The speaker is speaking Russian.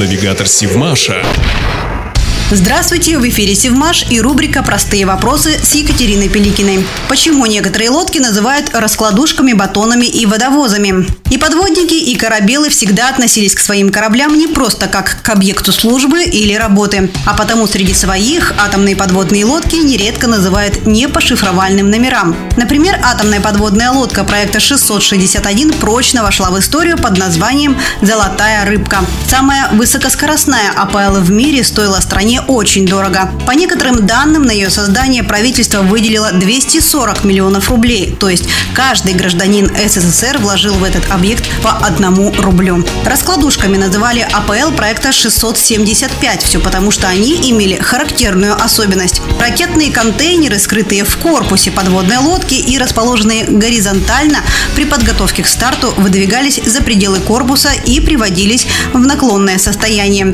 радионавигатор Сивмаша. Здравствуйте, в эфире Севмаш и рубрика «Простые вопросы» с Екатериной Пеликиной. Почему некоторые лодки называют раскладушками, батонами и водовозами? И подводники, и корабелы всегда относились к своим кораблям не просто как к объекту службы или работы, а потому среди своих атомные подводные лодки нередко называют не по шифровальным номерам. Например, атомная подводная лодка проекта 661 прочно вошла в историю под названием «Золотая рыбка». Самая высокоскоростная АПЛ в мире стоила стране очень дорого. По некоторым данным, на ее создание правительство выделило 240 миллионов рублей, то есть каждый гражданин СССР вложил в этот объект по одному рублю. Раскладушками называли АПЛ проекта 675, все потому что они имели характерную особенность. Ракетные контейнеры, скрытые в корпусе подводной лодки и расположенные горизонтально, при подготовке к старту выдвигались за пределы корпуса и приводились в наклонное состояние.